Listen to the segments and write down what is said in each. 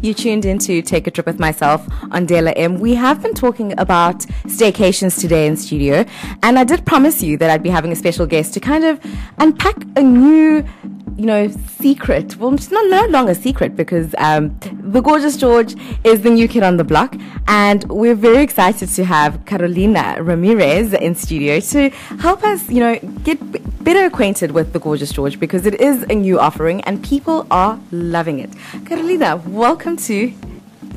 You tuned in to Take a Trip with myself on Dela M. We have been talking about staycations today in studio, and I did promise you that I'd be having a special guest to kind of unpack a new you know, secret. Well, it's not no longer secret because um, the gorgeous George is the new kid on the block, and we're very excited to have Carolina Ramirez in studio to help us, you know, get b- better acquainted with the gorgeous George because it is a new offering and people are loving it. Carolina, welcome to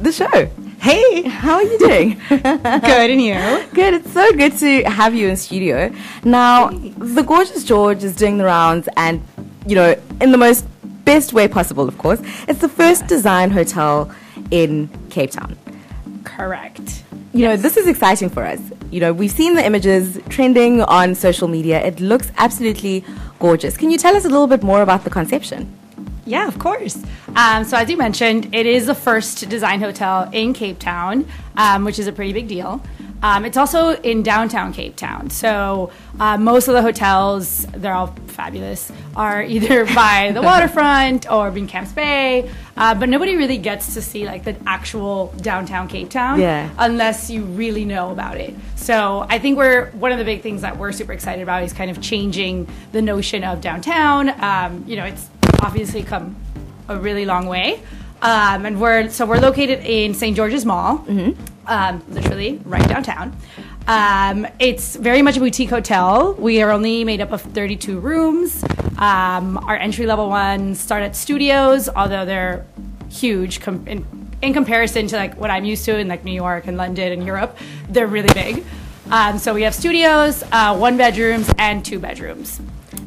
the show. Hey, how are you doing? good, and you? Good. It's so good to have you in studio. Now, the gorgeous George is doing the rounds and you know, in the most best way possible, of course. It's the first design hotel in Cape Town. Correct. You yes. know, this is exciting for us. You know, we've seen the images trending on social media. It looks absolutely gorgeous. Can you tell us a little bit more about the conception? Yeah, of course. Um, so, as you mentioned, it is the first design hotel in Cape Town, um, which is a pretty big deal. Um, it's also in downtown Cape Town. So uh, most of the hotels, they're all fabulous, are either by the waterfront or being Camps Bay. Uh, but nobody really gets to see like the actual downtown Cape Town yeah. unless you really know about it. So I think we're one of the big things that we're super excited about is kind of changing the notion of downtown. Um, you know, it's obviously come a really long way. Um, and we're so we're located in St. George's Mall. Mm-hmm um, literally right downtown. Um, it's very much a boutique hotel. We are only made up of 32 rooms. Um, our entry level ones start at studios, although they're huge com- in, in, comparison to like what I'm used to in like New York and London and Europe. They're really big. Um, so we have studios, uh, one bedrooms, and two bedrooms.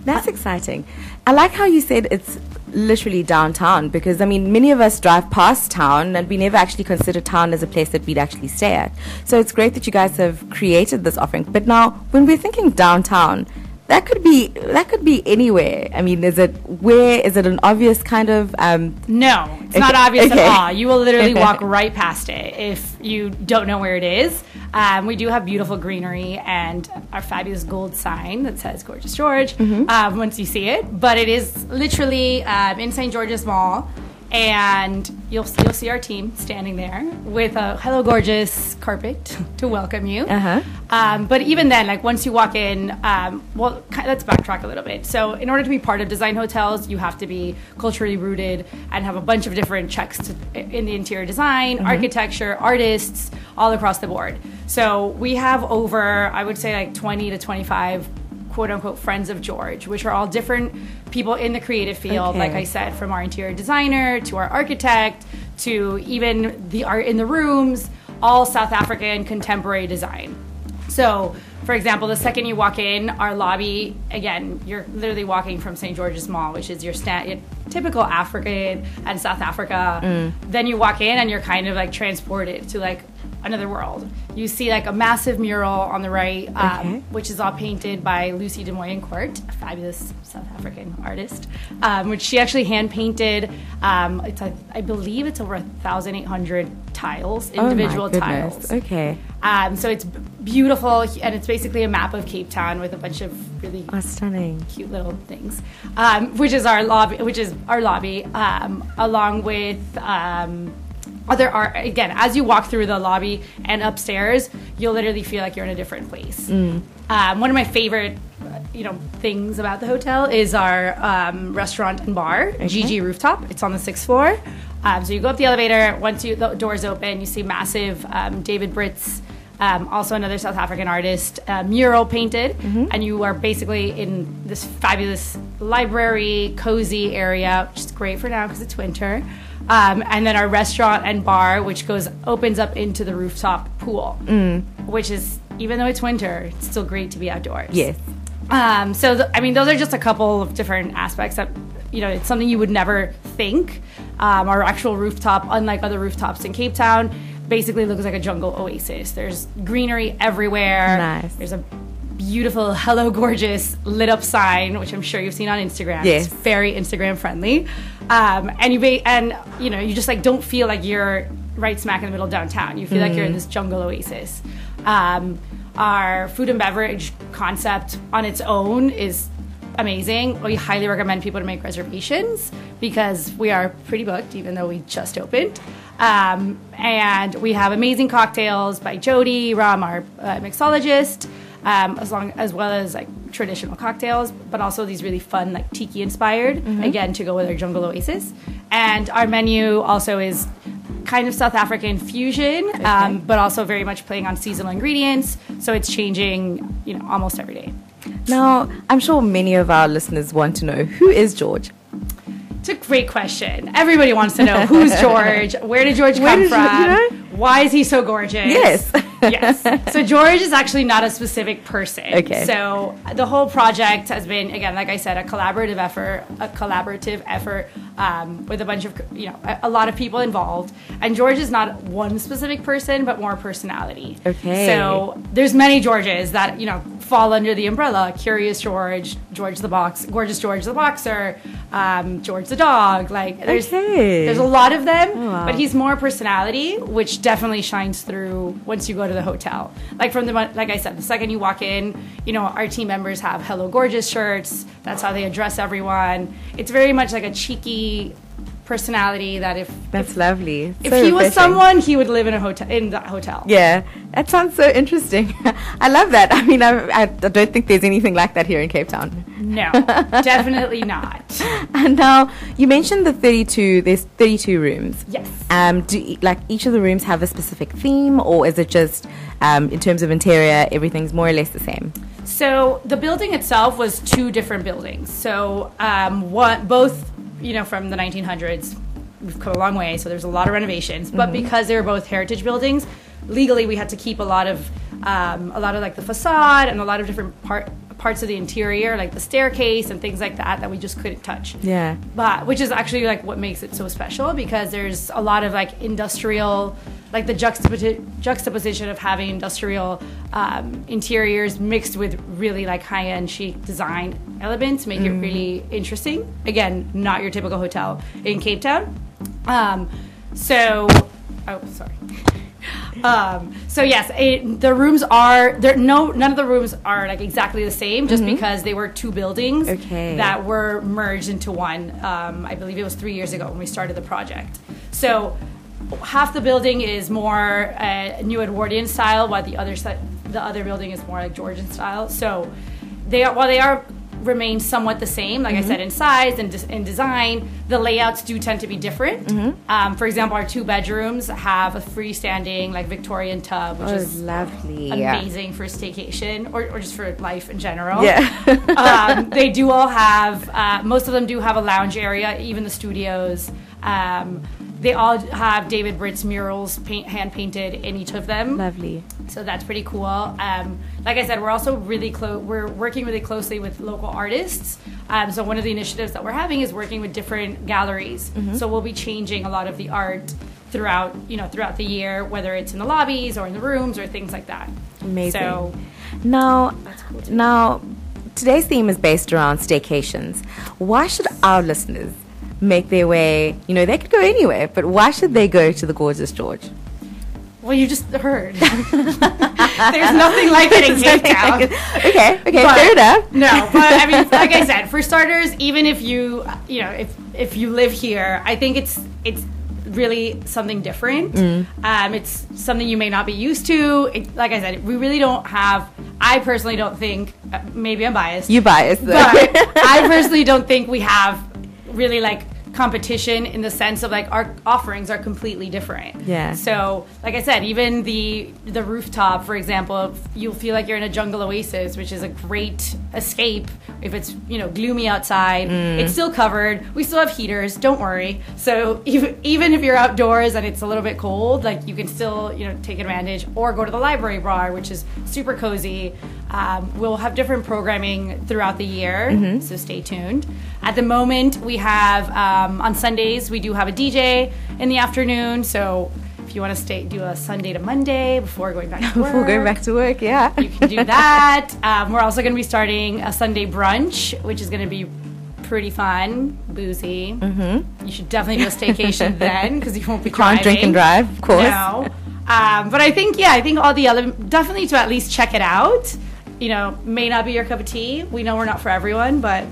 That's exciting. I like how you said it's literally downtown because I mean many of us drive past town and we never actually consider town as a place that we'd actually stay at. So it's great that you guys have created this offering. But now when we're thinking downtown, that could be that could be anywhere. I mean, is it where? Is it an obvious kind of? Um, no, it's okay. not obvious okay. at all. You will literally walk right past it if you don't know where it is. Um, we do have beautiful greenery and our fabulous gold sign that says "Gorgeous George." Mm-hmm. Um, once you see it, but it is literally um, in St. George's Mall and you'll you'll see our team standing there with a "Hello, gorgeous" carpet to welcome you. Uh-huh. Um, but even then, like once you walk in, um, well, let's backtrack a little bit. So, in order to be part of design hotels, you have to be culturally rooted and have a bunch of different checks to, in the interior design, mm-hmm. architecture, artists, all across the board. So, we have over, I would say, like twenty to twenty-five quote unquote friends of George, which are all different people in the creative field, okay. like I said, from our interior designer to our architect to even the art in the rooms, all South African contemporary design. So, for example, the second you walk in, our lobby, again, you're literally walking from St. George's Mall, which is your, typical African and South Africa. Mm. Then you walk in and you're kind of like transported to like another world. You see like a massive mural on the right, um, okay. which is all painted by Lucie de Moyencourt, a fabulous South African artist, um, which she actually hand painted. Um, it's a, I believe it's over 1,800 tiles, oh individual oh tiles. Okay. Um, so it's beautiful, and it's basically a map of Cape Town with a bunch of really oh, stunning, cute little things, um, which is our lobby, which is our lobby, um, along with other art again as you walk through the lobby and upstairs you'll literally feel like you're in a different place mm. um, one of my favorite you know things about the hotel is our um, restaurant and bar okay. gg rooftop it's on the sixth floor um, so you go up the elevator once you the doors open you see massive um, david brits um, also another South African artist, uh, mural painted, mm-hmm. and you are basically in this fabulous library, cozy area, which is great for now because it's winter. Um, and then our restaurant and bar, which goes opens up into the rooftop pool, mm. which is even though it's winter, it's still great to be outdoors. Yes. Um, so th- I mean, those are just a couple of different aspects that you know it's something you would never think. Um, our actual rooftop, unlike other rooftops in Cape Town, basically looks like a jungle oasis. There's greenery everywhere. Nice. There's a beautiful hello gorgeous lit up sign which i'm sure you've seen on instagram yes. it's very instagram friendly um, and you ba- and you know you just like don't feel like you're right smack in the middle of downtown you feel mm like you're in mm. this jungle oasis um, our food and beverage concept on its own is amazing. We highly recommend people to make reservations because we are pretty booked, even though we just opened. Um, and we have amazing cocktails by Jody Ram, our uh, mixologist, um, as long as well as like traditional cocktails, but also these really fun like tiki inspired again to go with our jungle oasis. And our menu also is kind of South African fusion, um, but also very much playing on seasonal ingredients. So it's changing, you know, almost every day. Now, I'm sure many of our listeners want to know who is George? It's a great question. Everybody wants to know who's George, where did George Where come did you- from, you why is he so gorgeous? Yes. Yes. So George is actually not a specific person. Okay. So the whole project has been, again, like I said, a collaborative effort, a collaborative effort um, with a bunch of, you know, a, a lot of people involved. And George is not one specific person, but more personality. Okay. So there's many Georges that you know fall under the umbrella: Curious George, George the Box, Gorgeous George the Boxer, um, George the Dog. Like there's Okay. there's a lot of them, Oh, wow. but he's more personality, which definitely shines through once you go to the hotel. Like from the like I said, the second you walk in, you know our team members have "Hello Gorgeous" shirts. That's how they address everyone. It's very much like a cheeky personality that if That's lovely. if So he was someone, he would live in a hotel in that hotel. Yeah, that sounds so interesting. I love that. I mean, I, I don't think there's anything like that here in Cape Town. No, definitely not. And now you mentioned the 32. There's 32 rooms. Yes. Um, do like each of the rooms have a specific theme, or is it just um, in terms of interior, everything's more or less the same? So the building itself was two different buildings. So um, one, both, you know, from the 1900s. We've come a long way, so there's a lot of renovations. But because they were both heritage buildings, legally we had to keep a lot of, um, a lot of like the facade and a lot of different part, parts of the interior, like the staircase and things like that, that we just couldn't touch. Yeah. but which is actually like what makes it so special because there's a lot of like industrial like the juxtaposi- juxtaposition of having industrial um, interiors mixed with really like high-end chic design elements make it really interesting again not your typical hotel in cape town um, so oh sorry um, so yes, it, the rooms are there. No, none of the rooms are like exactly the same, just because they were two buildings Okay. that were merged into one. Um, I believe it was three years ago when we started the project. So half the building is more uh, New Edwardian style, while the other side, the other building is more like Georgian style. So they are while they are remain somewhat the same, like I said, in size and des- in design, the layouts do tend to be different. Um, for example, our two bedrooms have a freestanding like Victorian tub, which Oh, is lovely. amazing for staycation or, or just for life in general. Yeah. um, they do all have, uh, most of them do have a lounge area, even the studios. Um, they all have David Brits murals paint, hand painted in each of them. lovely. So that's pretty cool. Um, like I said, we're also really close. We're working really closely with local artists. Um, so one of the initiatives that we're having is working with different galleries. So we'll be changing a lot of the art throughout, you know, throughout the year, whether it's in the lobbies or in the rooms or things like that. Amazing. So Now, cool now, today's theme is based around staycations. Why should our listeners make their way? You know, they could go anywhere, but why should they go to the gorgeous George? well, you just heard. There's nothing like it in Cape Town. okay, okay, But- fair enough. No, but I mean, like I said, for starters, even if you, you know, if if you live here, I think it's it's really something different. Mm. Um, it's something you may not be used to. It, like I said, we really don't have. I personally don't think. Uh, maybe I'm biased. You biased, though. but I personally don't think we have really like competition in the sense of like our offerings are completely different. Yeah. So, like I said, even the the rooftop, for example, you'll feel like you're in a jungle oasis, which is a great escape if it's you know gloomy outside. Mm. It's still covered. We still have heaters. Don't worry. So even even if you're outdoors and it's a little bit cold, like you can still you know take advantage or go to the library bar, which is super cozy. Um, we'll have different programming throughout the year, Mm-hmm. so stay tuned. At the moment, we have um, on Sundays we do have a DJ in the afternoon. So if you want to stay, do a Sunday to Monday before going back to work, Before going back to work, yeah. you can do that. um, we're also going to be starting a Sunday brunch, which is going to be pretty fun, boozy. Mm-hmm. You should definitely do a staycation then because you won't be Can't drink and drive, of course. No. Um, but I think, yeah, I think all the other, definitely to at least check it out. You know, may not be your cup of tea. We know we're not for everyone, but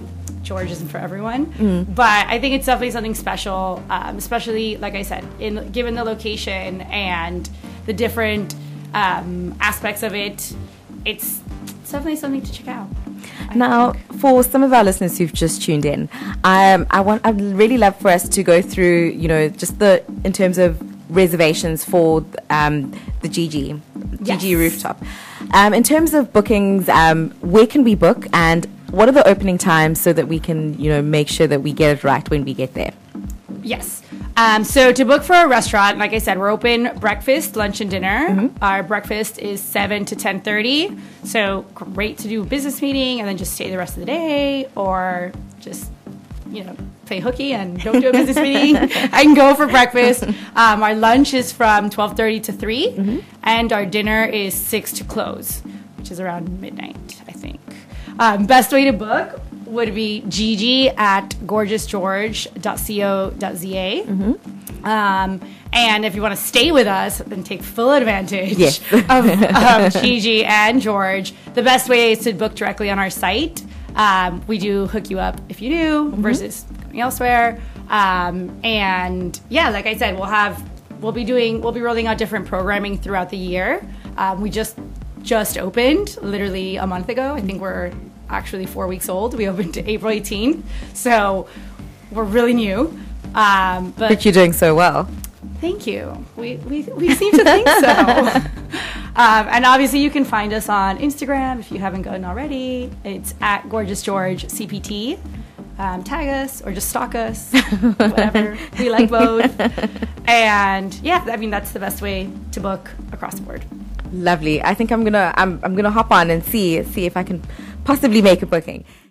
George isn't for everyone. Mm. But I think it's definitely something special, um, especially like I said, in given the location and the different um, aspects of it. It's, it's definitely something to check out. I Now, think. for some of our listeners who've just tuned in, um, I want I'd really love for us to go through, you know, just the in terms of reservations for um, the GG Yes. GG rooftop. Um, in terms of bookings, um, where can we book, and what are the opening times so that we can, you know, make sure that we get it right when we get there? Yes. Um, so to book for a restaurant, like I said, we're open breakfast, lunch, and dinner. Our breakfast is seven to ten thirty. So great to do a business meeting and then just stay the rest of the day, or just you know play hooky and don't do a business meeting. I can go for breakfast. Um, our lunch is from twelve thirty to 3 and our dinner is six to close, which is around midnight, I think. Um, best way to book would be gg at gorgeousgeorge.co.za. Um, and if you want to stay with us and take full advantage Yes. of, of Gigi and George, the best way is to book directly on our site. Um, we do hook you up if you do versus going elsewhere. Um, and yeah, like I said, we'll have we'll be doing we'll be rolling out different programming throughout the year. Um, we just just opened literally a month ago. I think we're actually four weeks old. We opened April 18th, so we're really new. Um, but But you're doing so well. Thank you. We, we, we seem to think so. um, and obviously, you can find us on Instagram if you haven't gone already. It's at Gorgeous George CPT. Um, tag us or just stalk us, whatever. we like both. And yeah, I mean, that's the best way to book across the board. Lovely. I think I'm gonna I'm I'm gonna hop on and see see if I can possibly make a booking.